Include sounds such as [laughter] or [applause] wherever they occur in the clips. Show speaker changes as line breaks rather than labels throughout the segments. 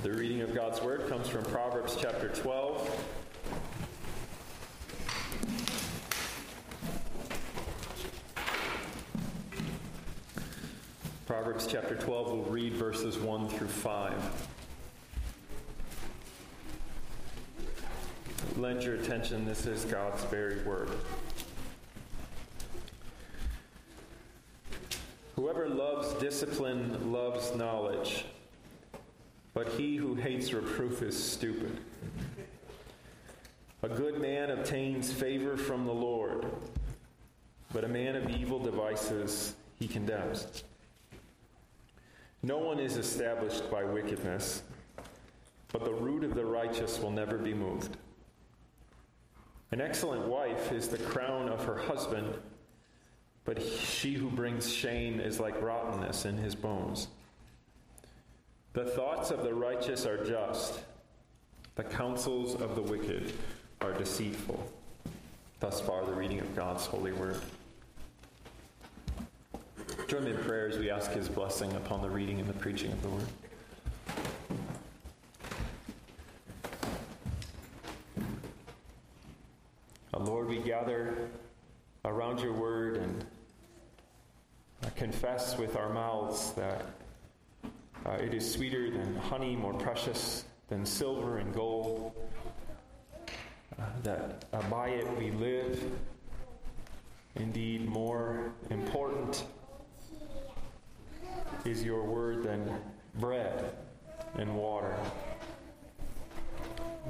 The reading of God's Word comes from Proverbs chapter 12. Proverbs chapter 12, we'll read verses 1 through 5. Lend your attention, this is God's very word. Whoever loves discipline loves knowledge but he who hates reproof is stupid. A good man obtains favor from the Lord, but a man of evil devices he condemns. No one is established by wickedness, but the root of the righteous will never be moved. An excellent wife is the crown of her husband, but she who brings shame is like rottenness in his bones. The thoughts of the righteous are just, the counsels of the wicked are deceitful. Thus far, the reading of God's holy word. Join me in prayer as we ask his blessing upon the reading and the preaching of the word. Lord, we gather around your word and confess with our mouths that uh, it is sweeter than honey, more precious than silver and gold. Uh, that uh, by it we live. Indeed, more important is your word than bread and water.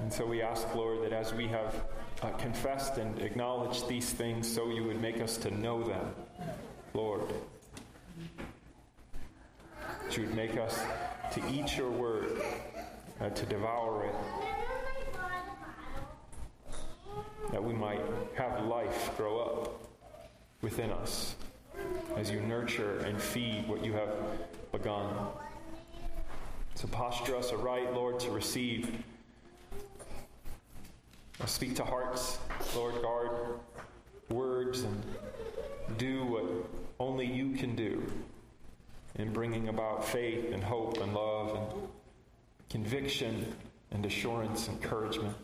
And so we ask, Lord, that as we have uh, confessed and acknowledged these things, so you would make us to know them, Lord that you would make us to eat your word, uh, to devour it, that we might have life grow up within us as you nurture and feed what you have begun. So posture us aright, Lord, to receive. Speak to hearts, Lord, guard words and do what only you can do in bringing about faith and hope and love and conviction and assurance, encouragement.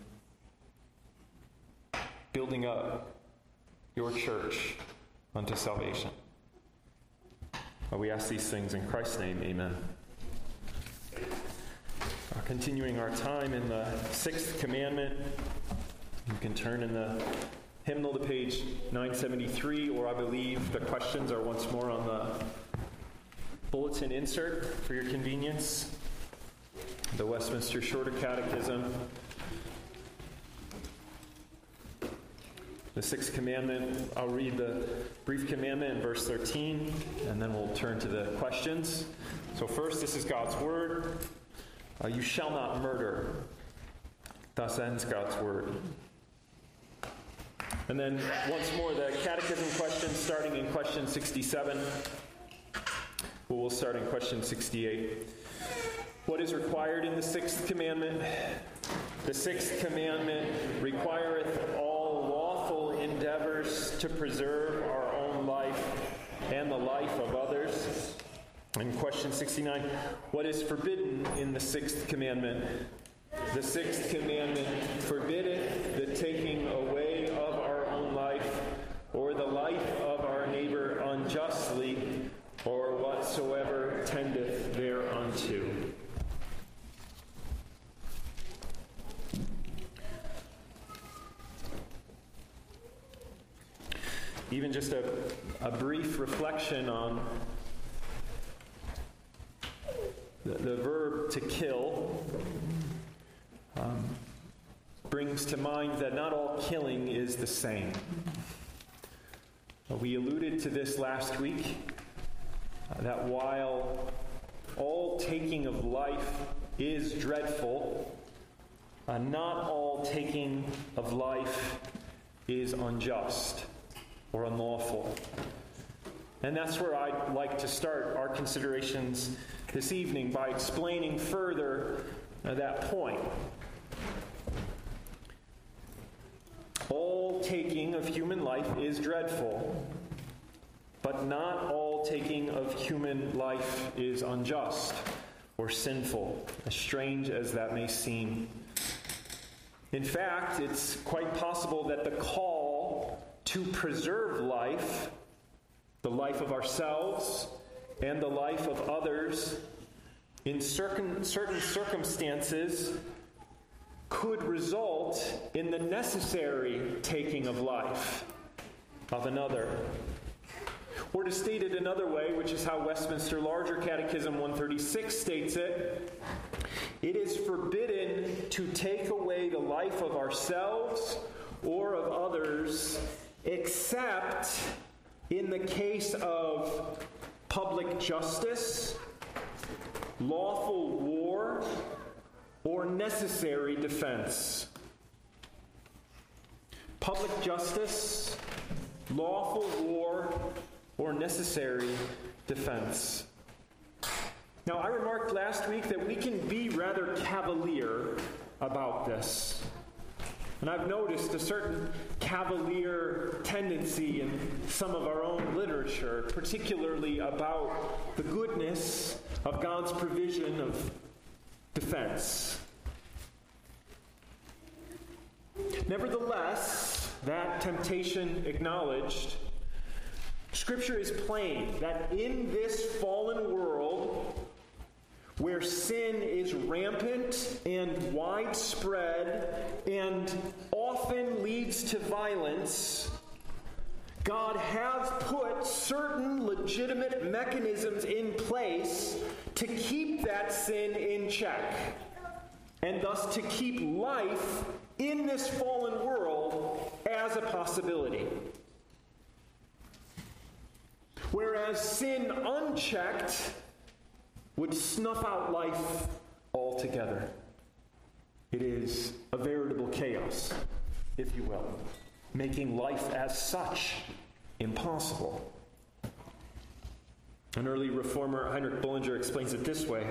Building up your church unto salvation. We ask these things in Christ's name, amen. Uh, continuing our time in the sixth commandment, you can turn in the hymnal to page 973, or I believe the questions are once more on the bulletin insert for your convenience. The Westminster Shorter Catechism. The sixth commandment, I'll read the brief commandment in verse 13, and then we'll turn to the questions. So, first, this is God's word. Uh, you shall not murder. Thus ends God's word. And then, once more, the catechism question starting in question 67. Well, we'll start in question 68. What is required in the sixth commandment? The sixth commandment requireth all lawful endeavors to preserve our own life and the life of others. In question 69, what is forbidden in the sixth commandment? The sixth commandment forbiddeth the taking away of our own life or the life of our neighbor unjustly or whatsoever tendeth thereunto. Even just a, a brief reflection on the, the verb to kill um, brings to mind that not all killing is the same. We alluded to this last week that while all taking of life is dreadful, uh, not all taking of life is unjust or unlawful. And that's where I'd like to start our considerations this evening by explaining further uh, that point. All taking of human life is dreadful, but not all taking of human life is unjust or sinful, as strange as that may seem. In fact, it's quite possible that the call to preserve life, the life of ourselves and the life of others, in certain, certain circumstances, could result in the necessary taking of life of another. Or to state it another way, which is how Westminster Larger Catechism 136 states it, it is forbidden to take away the life of ourselves or of others except in the case of public justice, lawful war, or necessary defense. Public justice, lawful war, or necessary defense. Now, I remarked last week that we can be rather cavalier about this. And I've noticed a certain cavalier tendency in some of our own literature, particularly about the goodness of God's provision of defense. Nevertheless, that temptation acknowledged, Scripture is plain that in this fallen world, where sin is rampant and widespread and often leads to violence, God has put certain legitimate mechanisms in place to keep that sin in check and thus to keep life in this fallen world as a possibility. Whereas sin unchecked would snuff out life altogether. It is a veritable chaos, if you will, making life as such impossible. An early reformer, Heinrich Bullinger, explains it this way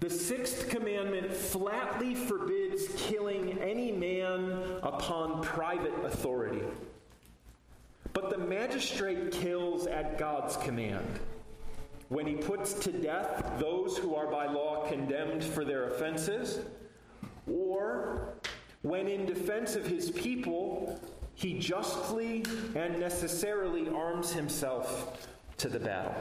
The sixth commandment flatly forbids killing any man upon private authority. But the magistrate kills at God's command when he puts to death those who are by law condemned for their offenses, or when in defense of his people he justly and necessarily arms himself to the battle.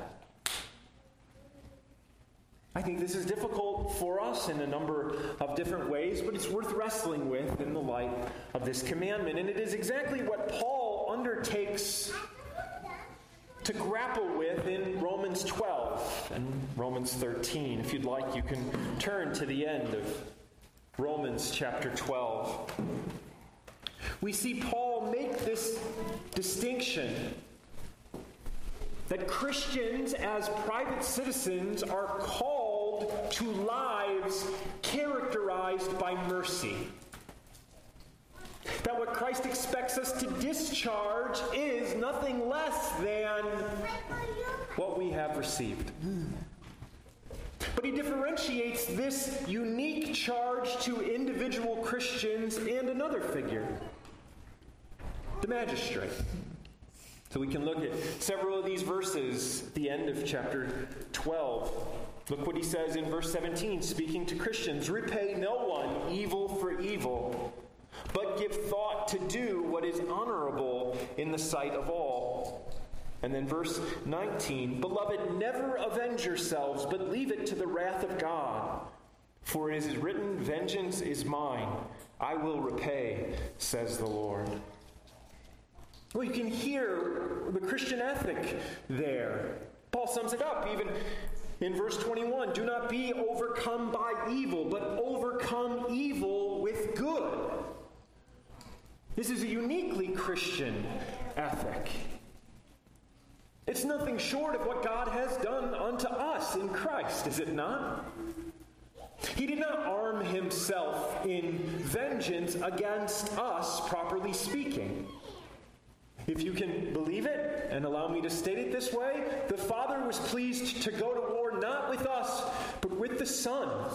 I think this is difficult for us in a number of different ways, but it's worth wrestling with in the light of this commandment. And it is exactly what Paul undertakes to grapple with in Romans 12 and Romans 13. If you'd like, you can turn to the end of Romans chapter 12. We see Paul make this distinction that Christians, as private citizens, are called to lives characterized by mercy. That what Christ expects us to discharge is nothing less than what we have received. But he differentiates this unique charge to individual Christians and another figure the magistrate. So we can look at several of these verses at the end of chapter 12. Look what he says in verse 17, speaking to Christians Repay no one evil for evil but give thought to do what is honorable in the sight of all. And then verse 19 Beloved, never avenge yourselves, but leave it to the wrath of God. For it is written, Vengeance is mine, I will repay, says the Lord. Well, you can hear the Christian ethic there. Paul sums it up even in verse 21 Do not be overcome by evil, but overcome evil with good. This is a uniquely Christian ethic. It's nothing short of what God has done unto us in Christ, is it not? He did not arm himself in vengeance against us, properly speaking. If you can believe it and allow me to state it this way, the Father was pleased to go to war not with us, but with the Son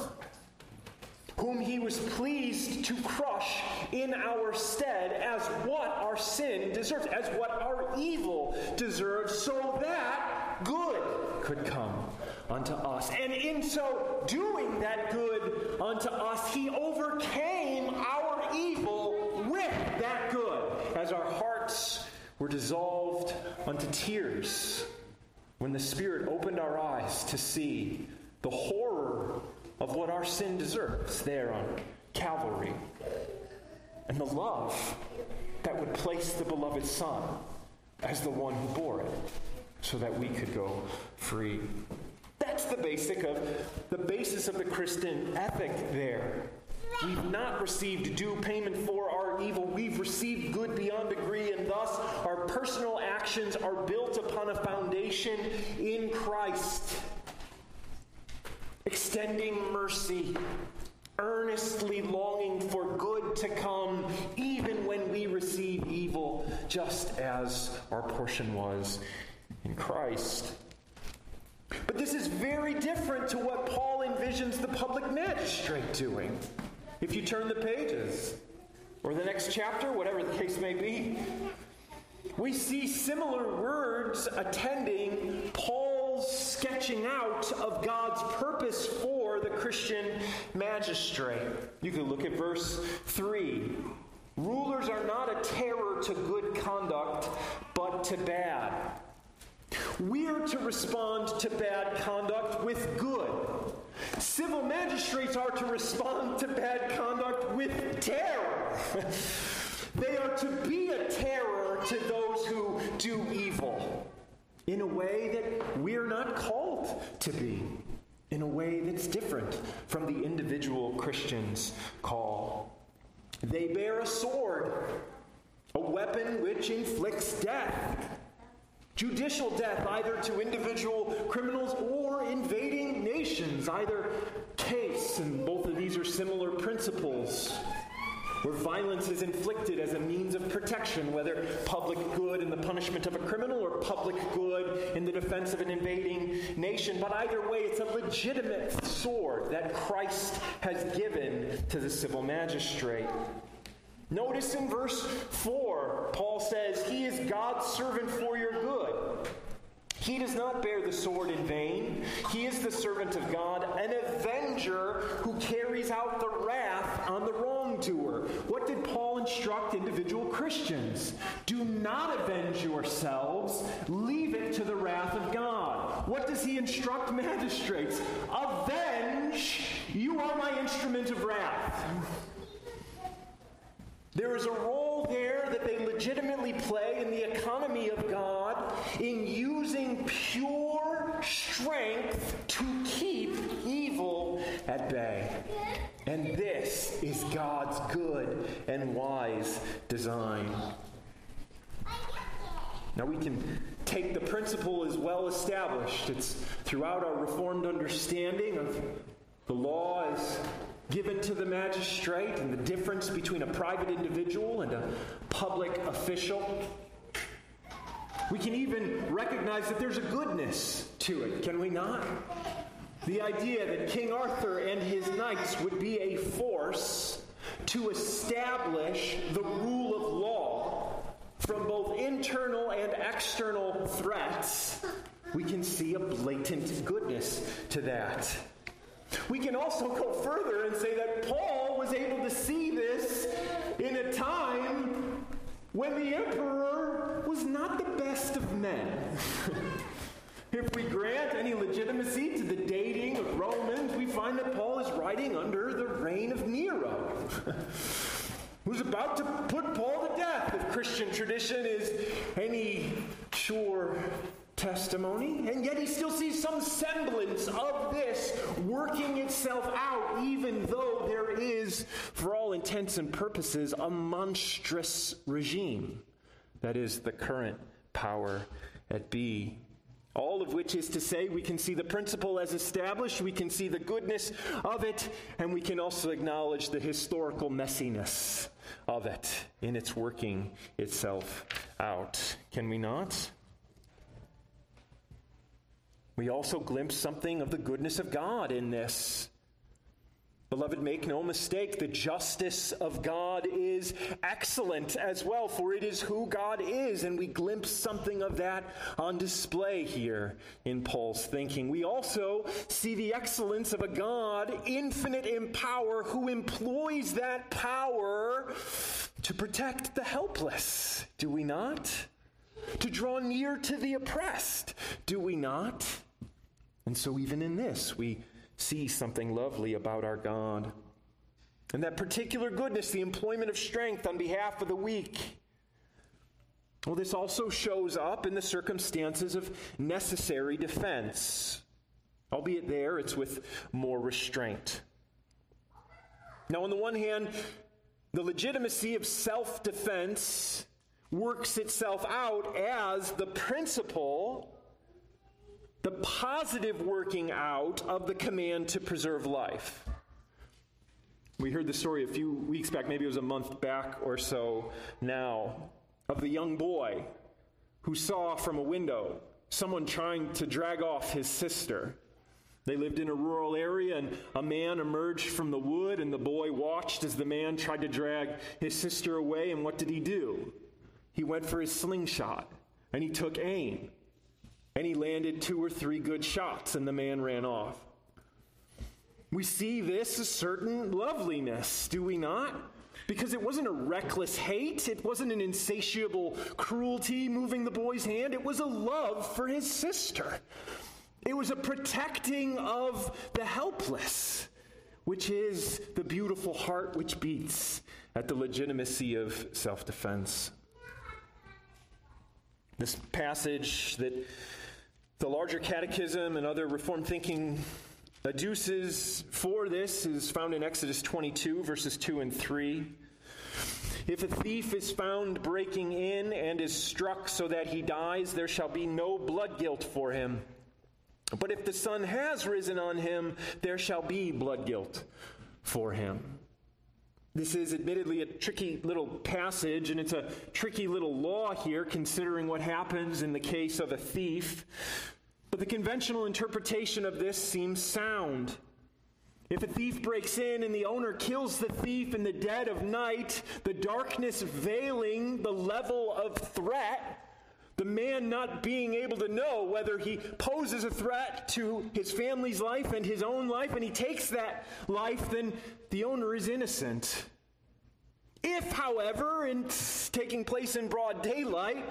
whom he was pleased to crush in our stead as what our sin deserves, as what our evil deserves, so that good could come unto us. And in so doing that good unto us, he overcame our evil with that good, as our hearts were dissolved unto tears when the Spirit opened our eyes to see the horror of what our sin deserves there on Calvary and the love that would place the beloved Son as the one who bore it so that we could go free. That's the basic of the basis of the Christian ethic there. We've not received due payment for our evil. We've received good beyond degree, and thus our personal actions are built upon a foundation in Christ. Extending mercy, earnestly longing for good to come, even when we receive evil, just as our portion was in Christ. But this is very different to what Paul envisions the public magistrate doing. If you turn the pages, or the next chapter, whatever the case may be, we see similar words attending Paul's sketching out of God's purpose for the Christian magistrate. You can look at verse 3. Rulers are not a terror to good conduct, but to bad. We are to respond to bad conduct with good. Civil magistrates are to respond to bad conduct with terror. [laughs] they are to be a terror to those who do evil in a way that we're not called to be, in a way that's different from the individual Christian's call. They bear a sword, a weapon which inflicts death. Judicial death, either to individual criminals or invading nations, either case, and both of these are similar principles. Where violence is inflicted as a means of protection, whether public good in the punishment of a criminal or public good in the defense of an invading nation. But either way, it's a legitimate sword that Christ has given to the civil magistrate. Notice in verse 4, Paul says, He is God's servant for your good. He does not bear the sword in vain. He is the servant of God, an avenger who carries out the wrath on the wrongdoer. Instruct individual Christians? Do not avenge yourselves, leave it to the wrath of God. What does he instruct [laughs] magistrates? Avenge, you are my instrument of wrath. There is a role there that they legitimately play in the economy of God in using pure strength to keep evil at bay. And this is God's good and wise design. Now we can take the principle as well established. It's throughout our Reformed understanding of the law as given to the magistrate and the difference between a private individual and a public official. We can even recognize that there's a goodness to it, can we not? The idea that King Arthur and his knights would be a force to establish the rule of law from both internal and external threats, we can see a blatant goodness to that. We can also go further and say that Paul was able to see this in a time when the emperor was not the best of men. [laughs] if we grant any legitimacy to the dating of Romans, we find that Paul is writing under the reign of Nero. [laughs] who's about to put Paul to death if Christian tradition is any sure testimony, and yet he still sees some semblance of this working itself out, even though there is, for all intents and purposes, a monstrous regime that is the current power at B. All of which is to say, we can see the principle as established, we can see the goodness of it, and we can also acknowledge the historical messiness of it in its working itself out. Can we not? We also glimpse something of the goodness of God in this. Beloved, make no mistake, the justice of God is excellent as well, for it is who God is, and we glimpse something of that on display here in Paul's thinking. We also see the excellence of a God, infinite in power, who employs that power to protect the helpless, do we not? To draw near to the oppressed, do we not? And so, even in this, we see something lovely about our God. And that particular goodness, the employment of strength on behalf of the weak. Well, this also shows up in the circumstances of necessary defense, albeit there it's with more restraint. Now, on the one hand, the legitimacy of self defense works itself out as the principle the positive working out of the command to preserve life. We heard the story a few weeks back, maybe it was a month back or so now, of the young boy who saw from a window someone trying to drag off his sister. They lived in a rural area, and a man emerged from the wood, and the boy watched as the man tried to drag his sister away. And what did he do? He went for his slingshot, and he took aim and he landed two or three good shots, and the man ran off. We see this a certain loveliness, do we not? Because it wasn't a reckless hate, it wasn't an insatiable cruelty moving the boy's hand, it was a love for his sister. It was a protecting of the helpless, which is the beautiful heart which beats at the legitimacy of self defense. This passage that the larger catechism and other Reformed thinking adduces for this is found in Exodus 22, verses 2 and 3. If a thief is found breaking in and is struck so that he dies, there shall be no blood guilt for him. But if the sun has risen on him, there shall be blood guilt for him. This is admittedly a tricky little passage, and it's a tricky little law here, considering what happens in the case of a thief. But the conventional interpretation of this seems sound. If a thief breaks in and the owner kills the thief in the dead of night, the darkness veiling the level of threat, man not being able to know whether he poses a threat to his family's life and his own life, and he takes that life, then the owner is innocent. If, however, it's taking place in broad daylight,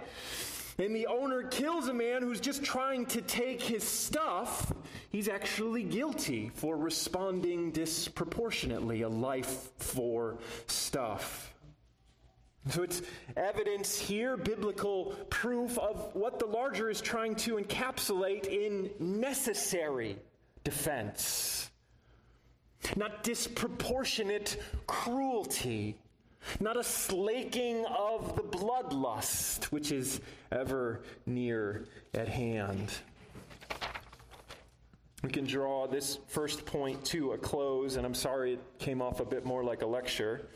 and the owner kills a man who's just trying to take his stuff, he's actually guilty for responding disproportionately, a life for stuff. So it's evidence here, biblical proof of what the larger is trying to encapsulate in necessary defense. Not disproportionate cruelty, not a slaking of the bloodlust, which is ever near at hand. We can draw this first point to a close, and I'm sorry it came off a bit more like a lecture.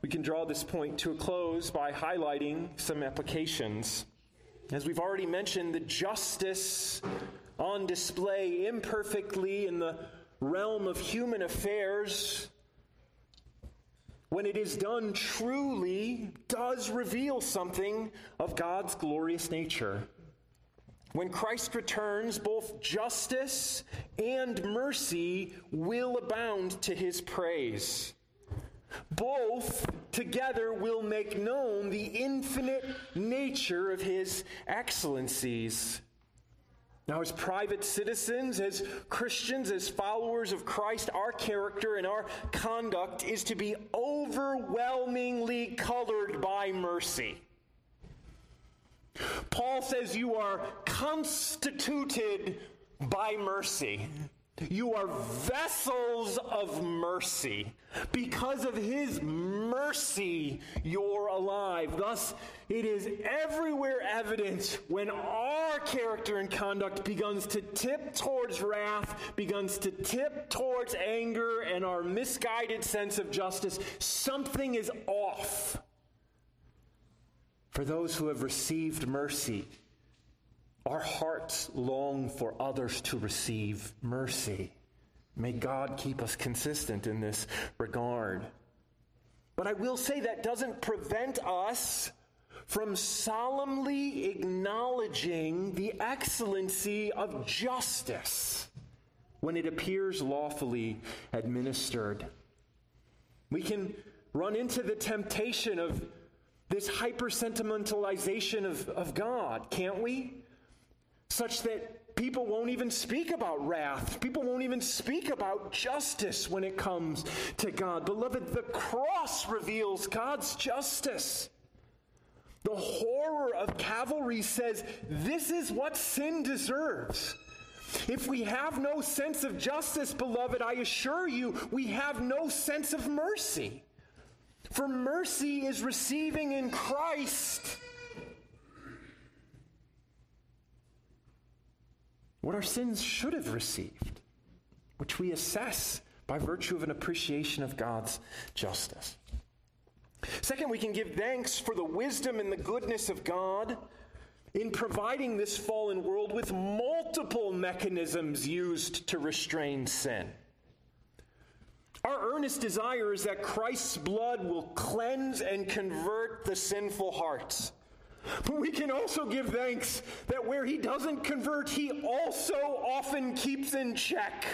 We can draw this point to a close by highlighting some applications. As we've already mentioned, the justice on display imperfectly in the realm of human affairs, when it is done truly, does reveal something of God's glorious nature. When Christ returns, both justice and mercy will abound to his praise. Both together will make known the infinite nature of his excellencies. Now, as private citizens, as Christians, as followers of Christ, our character and our conduct is to be overwhelmingly colored by mercy. Paul says you are constituted by mercy. You are vessels of mercy. Because of his mercy, you're alive. Thus, it is everywhere evident when our character and conduct begins to tip towards wrath, begins to tip towards anger, and our misguided sense of justice, something is off. For those who have received mercy, our hearts long for others to receive mercy. May God keep us consistent in this regard. But I will say that doesn't prevent us from solemnly acknowledging the excellency of justice when it appears lawfully administered. We can run into the temptation of this hyper sentimentalization of, of God, can't we? Such that people won't even speak about wrath. People won't even speak about justice when it comes to God. Beloved, the cross reveals God's justice. The horror of Calvary says this is what sin deserves. If we have no sense of justice, beloved, I assure you, we have no sense of mercy. For mercy is receiving in Christ what our sins should have received, which we assess by virtue of an appreciation of God's justice. Second, we can give thanks for the wisdom and the goodness of God in providing this fallen world with multiple mechanisms used to restrain sin. Our earnest desire is that Christ's blood will cleanse and convert the sinful hearts. But we can also give thanks that where he doesn't convert, he also often keeps in check.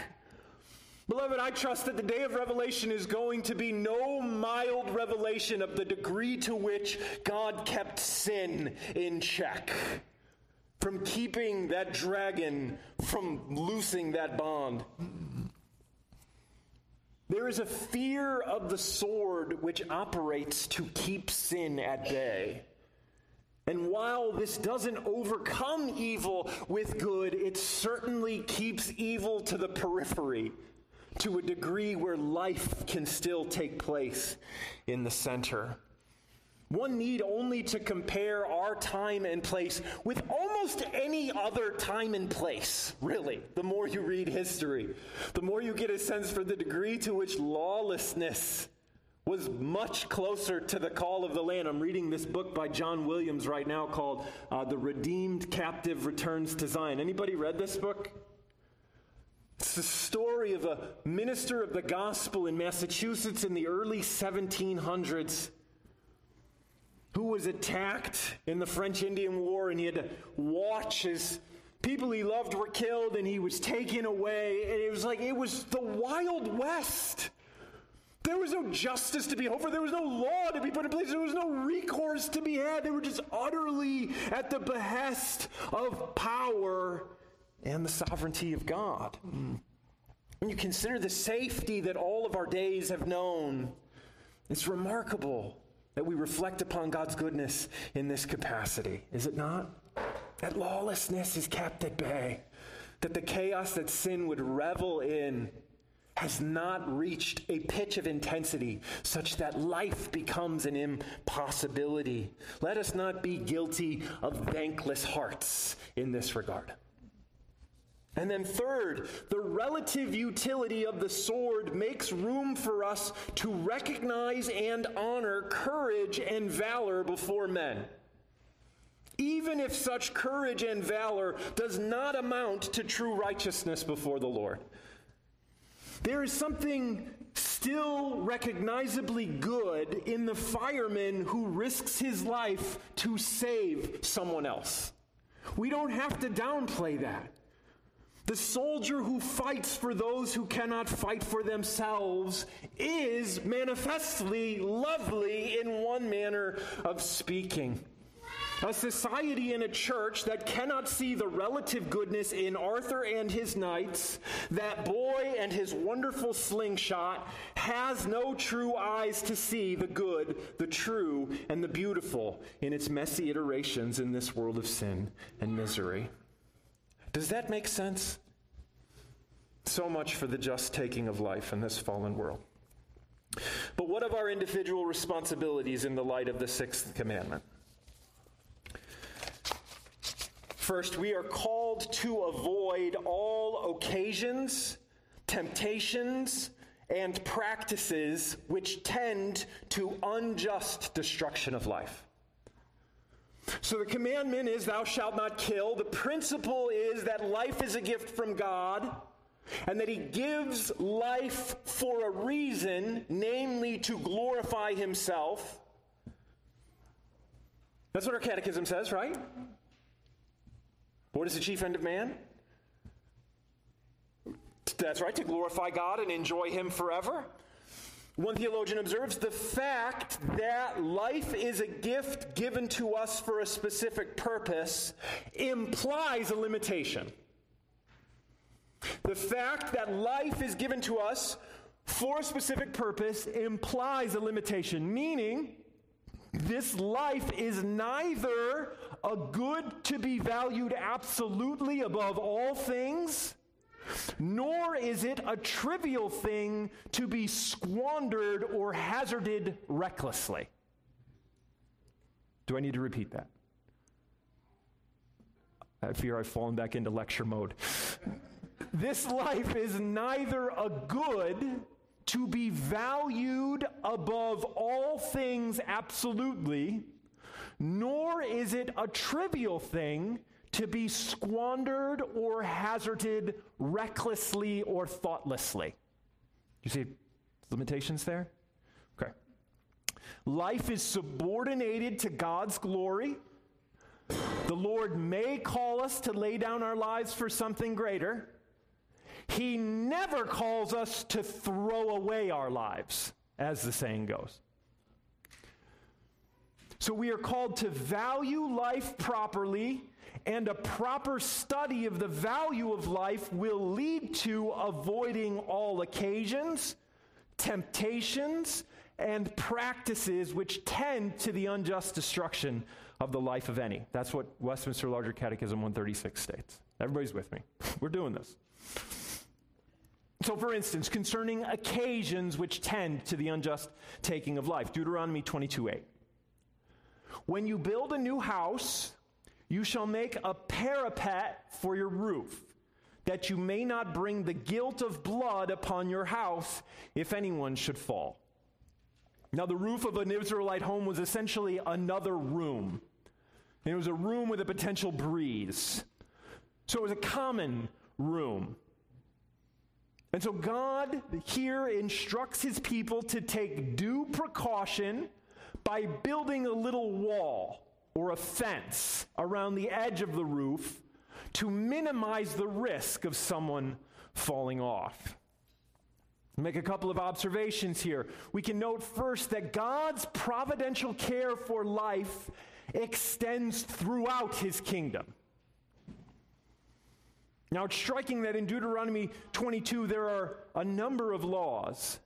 Beloved, I trust that the day of revelation is going to be no mild revelation of the degree to which God kept sin in check. From keeping that dragon from loosing that bond. There is a fear of the sword which operates to keep sin at bay. And while this doesn't overcome evil with good, it certainly keeps evil to the periphery to a degree where life can still take place in the center. One need only to compare our time and place with almost any other time and place, really, the more you read history, the more you get a sense for the degree to which lawlessness was much closer to the call of the land. I'm reading this book by John Williams right now called uh, The Redeemed Captive Returns to Zion. Anybody read this book? It's the story of a minister of the gospel in Massachusetts in the early 1700s who was attacked in the French Indian War, and he had to watch his people he loved were killed and he was taken away. And it was like it was the Wild West. There was no justice to be hoped for. There was no law to be put in place. There was no recourse to be had. They were just utterly at the behest of power and the sovereignty of God. When you consider the safety that all of our days have known, it's remarkable that we reflect upon God's goodness in this capacity, is it not? That lawlessness is kept at bay, that the chaos that sin would revel in has not reached a pitch of intensity such that life becomes an impossibility. Let us not be guilty of thankless hearts in this regard. And then, third, the relative utility of the sword makes room for us to recognize and honor courage and valor before men. Even if such courage and valor does not amount to true righteousness before the Lord. There is something still recognizably good in the fireman who risks his life to save someone else. We don't have to downplay that. The soldier who fights for those who cannot fight for themselves is manifestly lovely in one manner of speaking. A society and a church that cannot see the relative goodness in Arthur and his knights, that boy and his wonderful slingshot, has no true eyes to see the good, the true, and the beautiful in its messy iterations in this world of sin and misery. Does that make sense? So much for the just taking of life in this fallen world. But what of our individual responsibilities in the light of the sixth commandment? First, we are called to avoid all occasions, temptations, and practices which tend to unjust destruction of life. So the commandment is, Thou shalt not kill. The principle is that life is a gift from God.
and that he gives life for a reason, namely to glorify himself. That's what our catechism says, right? What is the chief end of man? That's right, to glorify God and enjoy him forever. One theologian observes the fact that life is a gift given to us for a specific purpose implies a limitation. The fact that life is given to us for a specific purpose implies a limitation, meaning this life is neither a good to be valued absolutely above all things, nor is it a trivial thing to be squandered or hazarded recklessly. Do I need to repeat that? I fear I've fallen back into lecture mode. This life is neither a good to be valued above all things absolutely, nor is it a trivial thing to be squandered or hazarded recklessly or thoughtlessly. You see limitations there? Okay. Life is subordinated to God's glory. The Lord may call us to lay down our lives for something greater. He never calls us to throw away our lives, as the saying goes. So we are called to value life properly, and a proper study of the value of life will lead to avoiding all occasions, temptations, and practices which tend to the unjust destruction of the life of any. That's what Westminster Larger Catechism 136 states. Everybody's with me. We're doing this. So, for instance, concerning occasions which tend to the unjust taking of life, Deuteronomy 22 8. When you build a new house, you shall make a parapet for your roof, that you may not bring the guilt of blood upon your house if anyone should fall. Now, the roof of an Israelite home was essentially another room. It was a room with a potential breeze. So it was a common room. And so God here instructs his people to take due precaution by building a little wall or a fence around the edge of the roof to minimize the risk of someone falling off. Make a couple of observations here. We can note first that God's providential care for life extends throughout his kingdom. Now, it's striking that in Deuteronomy 22 there are a number of laws,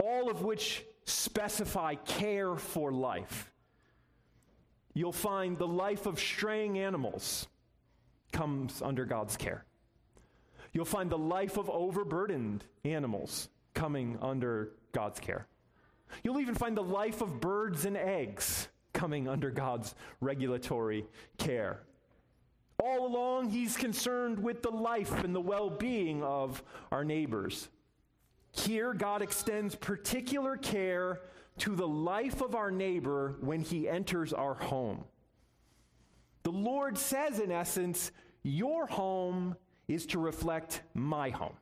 all of which specify care for life. You'll find the life of straying animals comes under God's care. You'll find the life of overburdened animals coming under God's care. You'll even find the life of birds and eggs coming under God's regulatory care. All along, he's concerned with the life and the well being of our neighbors. Here, God extends particular care to the life of our neighbor when he enters our home. The Lord says, in essence, Your home is to reflect my home.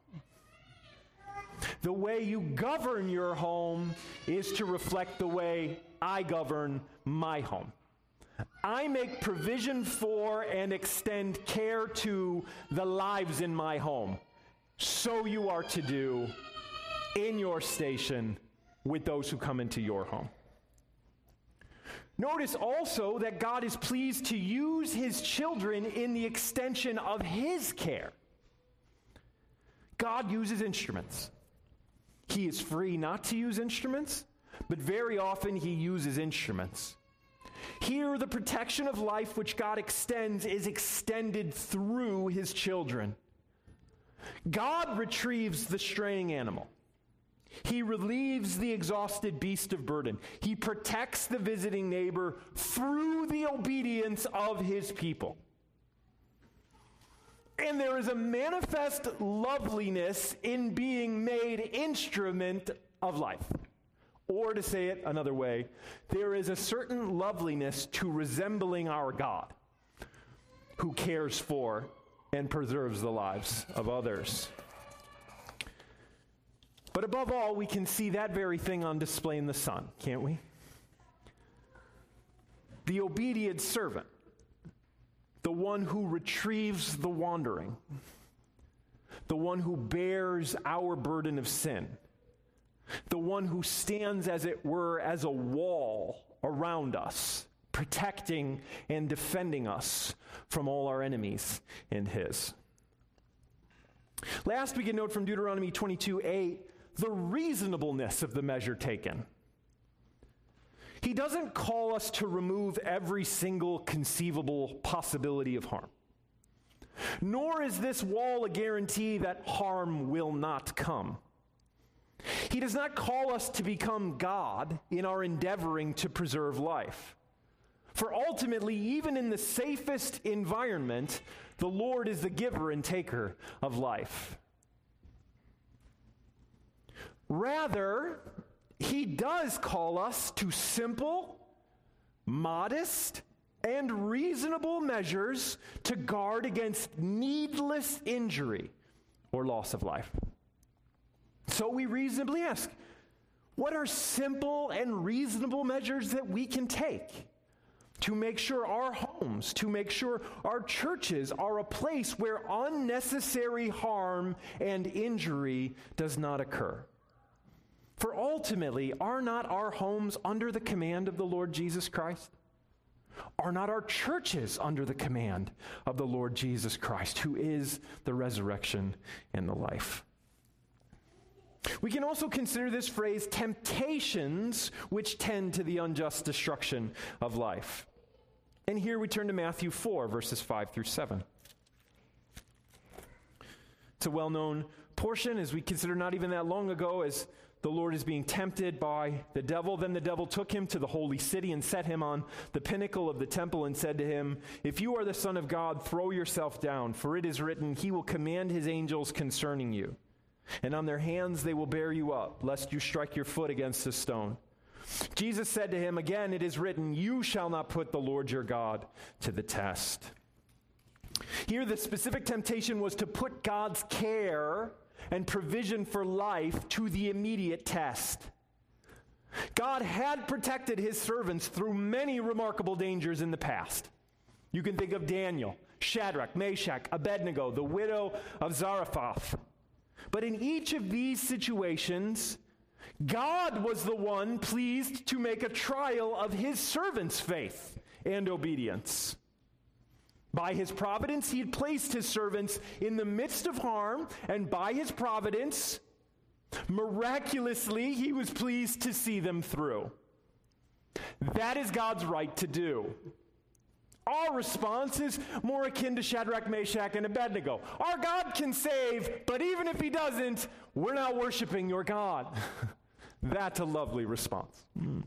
The way you govern your home is to reflect the way I govern my home. I make provision for and extend care to the lives in my home. So you are to do in your station with those who come into your home. Notice also that God is pleased to use his children in the extension of his care. God uses instruments. He is free not to use instruments, but very often he uses instruments. Here, the protection of life which God extends is extended through his children. God retrieves the straying animal. He relieves the exhausted beast of burden. He protects the visiting neighbor through the obedience of his people. And there is a manifest loveliness in being made instrument of life. Or to say it another way, there is a certain loveliness to resembling our God who cares for and preserves the lives of others. But above all, we can see that very thing on display in the Son, can't we? The obedient servant, the one who retrieves the wandering, the one who bears our burden of sin, the one who stands, as it were, as a wall around us, protecting and defending us from all our enemies and His. Last, we can note from Deuteronomy 22 8 the reasonableness of the measure taken. He doesn't call us to remove every single conceivable possibility of harm. Nor is this wall a guarantee that harm will not come. He does not call us to become God in our endeavoring to preserve life. For ultimately, even in the safest environment, the Lord is the giver and taker of life. Rather, he does call us to simple, modest, and reasonable measures to guard against needless injury or loss of life. So we reasonably ask what are simple and reasonable measures that we can take to make sure our homes, to make sure our churches are a place where unnecessary harm and injury does not occur? For ultimately, are not our homes under the command of the Lord Jesus Christ? Are not our churches under the command of the Lord Jesus Christ, who is the resurrection and the life? We can also consider this phrase temptations which tend to the unjust destruction of life. And here we turn to Matthew 4, verses 5 through 7. It's a well known portion as we consider not even that long ago as the Lord is being tempted by the devil. Then the devil took him to the holy city and set him on the pinnacle of the temple and said to him, If you are the Son of God, throw yourself down, for it is written, He will command His angels concerning you. And on their hands they will bear you up, lest you strike your foot against a stone. Jesus said to him, Again, it is written, You shall not put the Lord your God to the test. Here, the specific temptation was to put God's care and provision for life to the immediate test. God had protected his servants through many remarkable dangers in the past. You can think of Daniel, Shadrach, Meshach, Abednego, the widow of Zarephath. But in each of these situations, God was the one pleased to make a trial of his servants' faith and obedience. By his providence, he had placed his servants in the midst of harm, and by his providence, miraculously, he was pleased to see them through. That is God's right to do. Our response is more akin to Shadrach, Meshach, and Abednego. Our God can save, but even if he doesn't, we're not worshiping your God. [laughs] That's a lovely response. Mm.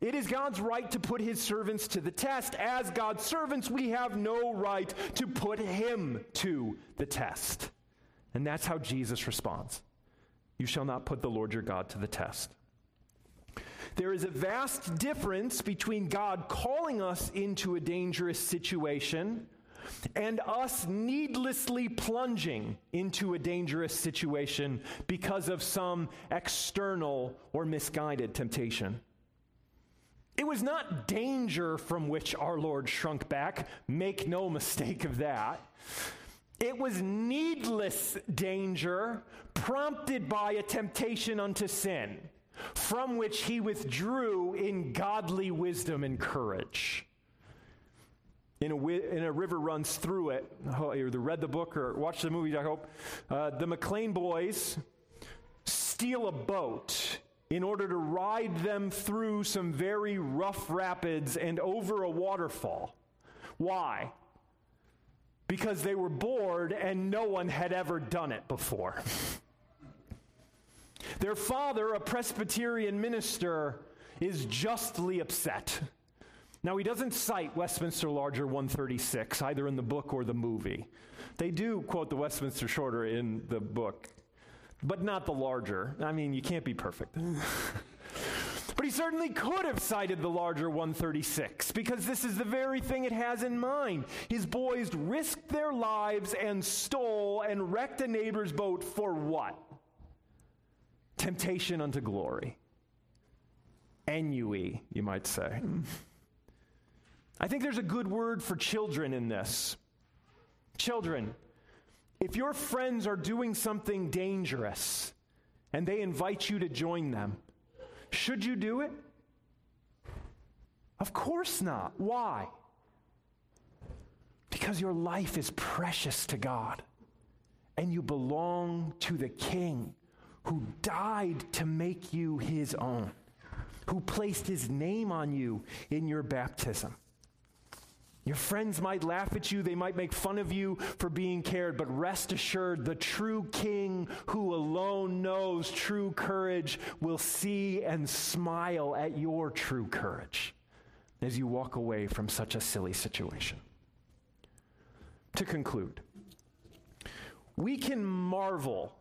It is God's right to put his servants to the test. As God's servants, we have no right to put him to the test. And that's how Jesus responds You shall not put the Lord your God to the test. There is a vast difference between God calling us into a dangerous situation and us needlessly plunging into a dangerous situation because of some external or misguided temptation. It was not danger from which our Lord shrunk back. Make no mistake of that. It was needless danger prompted by a temptation unto sin, from which he withdrew in godly wisdom and courage. In a, in a river runs through it. Oh, you either read the book or watched the movie, I hope. Uh, the Maclean boys steal a boat in order to ride them through some very rough rapids and over a waterfall. Why? Because they were bored and no one had ever done it before. [laughs] Their father, a Presbyterian minister, is justly upset. Now, he doesn't cite Westminster Larger 136, either in the book or the movie. They do quote the Westminster Shorter in the book, but not the larger. I mean, you can't be perfect. [laughs] but he certainly could have cited the larger 136 because this is the very thing it has in mind. His boys risked their lives and stole and wrecked a neighbor's boat for what? Temptation unto glory. Ennui, you might say. [laughs] I think there's a good word for children in this. Children, if your friends are doing something dangerous and they invite you to join them, should you do it? Of course not. Why? Because your life is precious to God and you belong to the King who died to make you his own, who placed his name on you in your baptism. Your friends might laugh at you, they might make fun of you for being cared, but rest assured the true king who alone knows true courage will see and smile at your true courage as you walk away from such a silly situation. To conclude, we can marvel,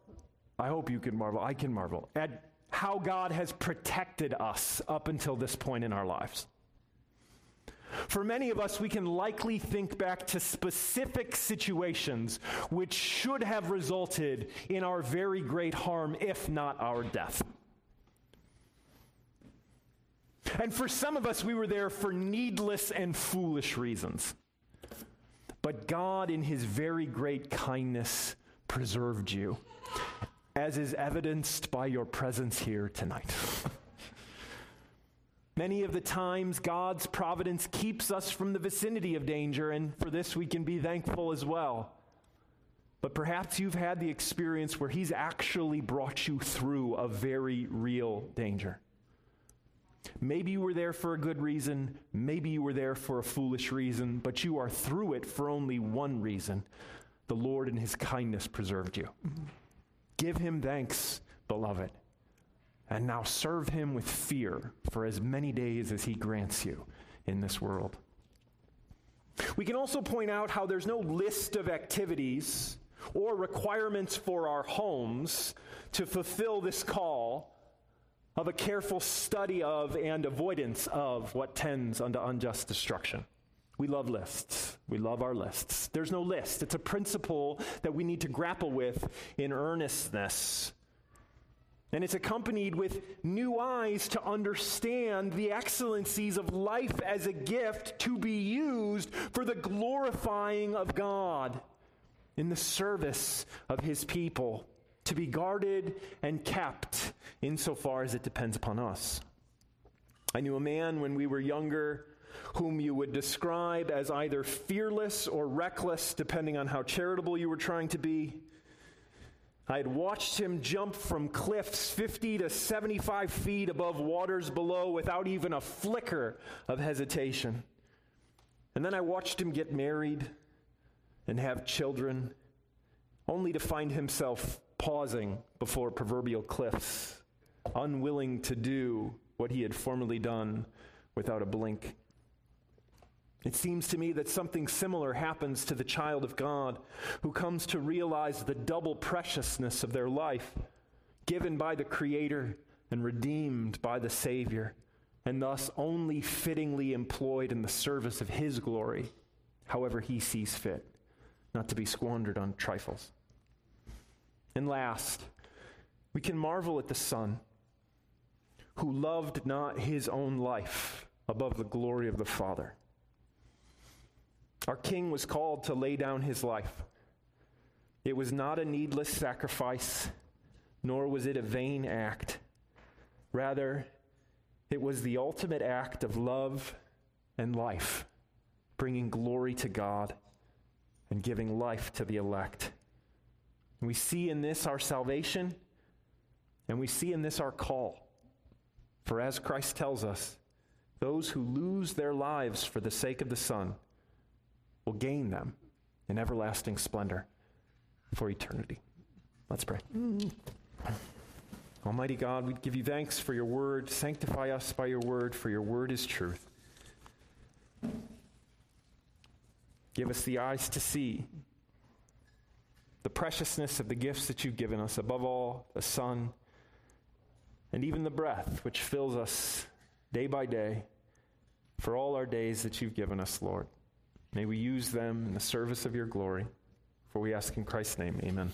I hope you can marvel, I can marvel, at how God has protected us up until this point in our lives. For many of us, we can likely think back to specific situations which should have resulted in our very great harm, if not our death. And for some of us, we were there for needless and foolish reasons. But God, in His very great kindness, preserved you, as is evidenced by your presence here tonight. [laughs] Many of the times, God's providence keeps us from the vicinity of danger, and for this we can be thankful as well. But perhaps you've had the experience where He's actually brought you through a very real danger. Maybe you were there for a good reason, maybe you were there for a foolish reason, but you are through it for only one reason the Lord in His kindness preserved you. Give Him thanks, beloved and now serve him with fear for as many days as he grants you in this world. We can also point out how there's no list of activities or requirements for our homes to fulfill this call of a careful study of and avoidance of what tends unto unjust destruction. We love lists. We love our lists. There's no list. It's a principle that we need to grapple with in earnestness and it's accompanied with new eyes to understand the excellencies of life as a gift to be used for the glorifying of God in the service of his people, to be guarded and kept insofar as it depends upon us. I knew a man when we were younger whom you would describe as either fearless or reckless, depending on how charitable you were trying to be. I had watched him jump from cliffs 50 to 75 feet above waters below without even a flicker of hesitation. And then I watched him get married and have children, only to find himself pausing before proverbial cliffs, unwilling to do what he had formerly done without a blink. It seems to me that something similar happens to the child of God who comes to realize the double preciousness of their life, given by the Creator and redeemed by the Savior, and thus only fittingly employed in the service of His glory, however He sees fit, not to be squandered on trifles. And last, we can marvel at the Son who loved not his own life above the glory of the Father our king was called to lay down his life. It was not a needless sacrifice, nor was it a vain act. Rather, it was the ultimate act of love and life, bringing glory to God and giving life to the elect. we see in this our salvation, and we see in this our call. For as Christ tells us, those who lose their lives for the sake of the Son, will gain them in everlasting splendor for eternity. Let's pray. Almighty God, we give you thanks for your word. Sanctify us by your word, for your word is truth. Give us the eyes to see the preciousness of the gifts that you've given us, above all, the Son, and even the breath which fills us day by day for all our days that you've given us, Lord. May we use them in the service of your glory. For we ask in Christ's name, amen.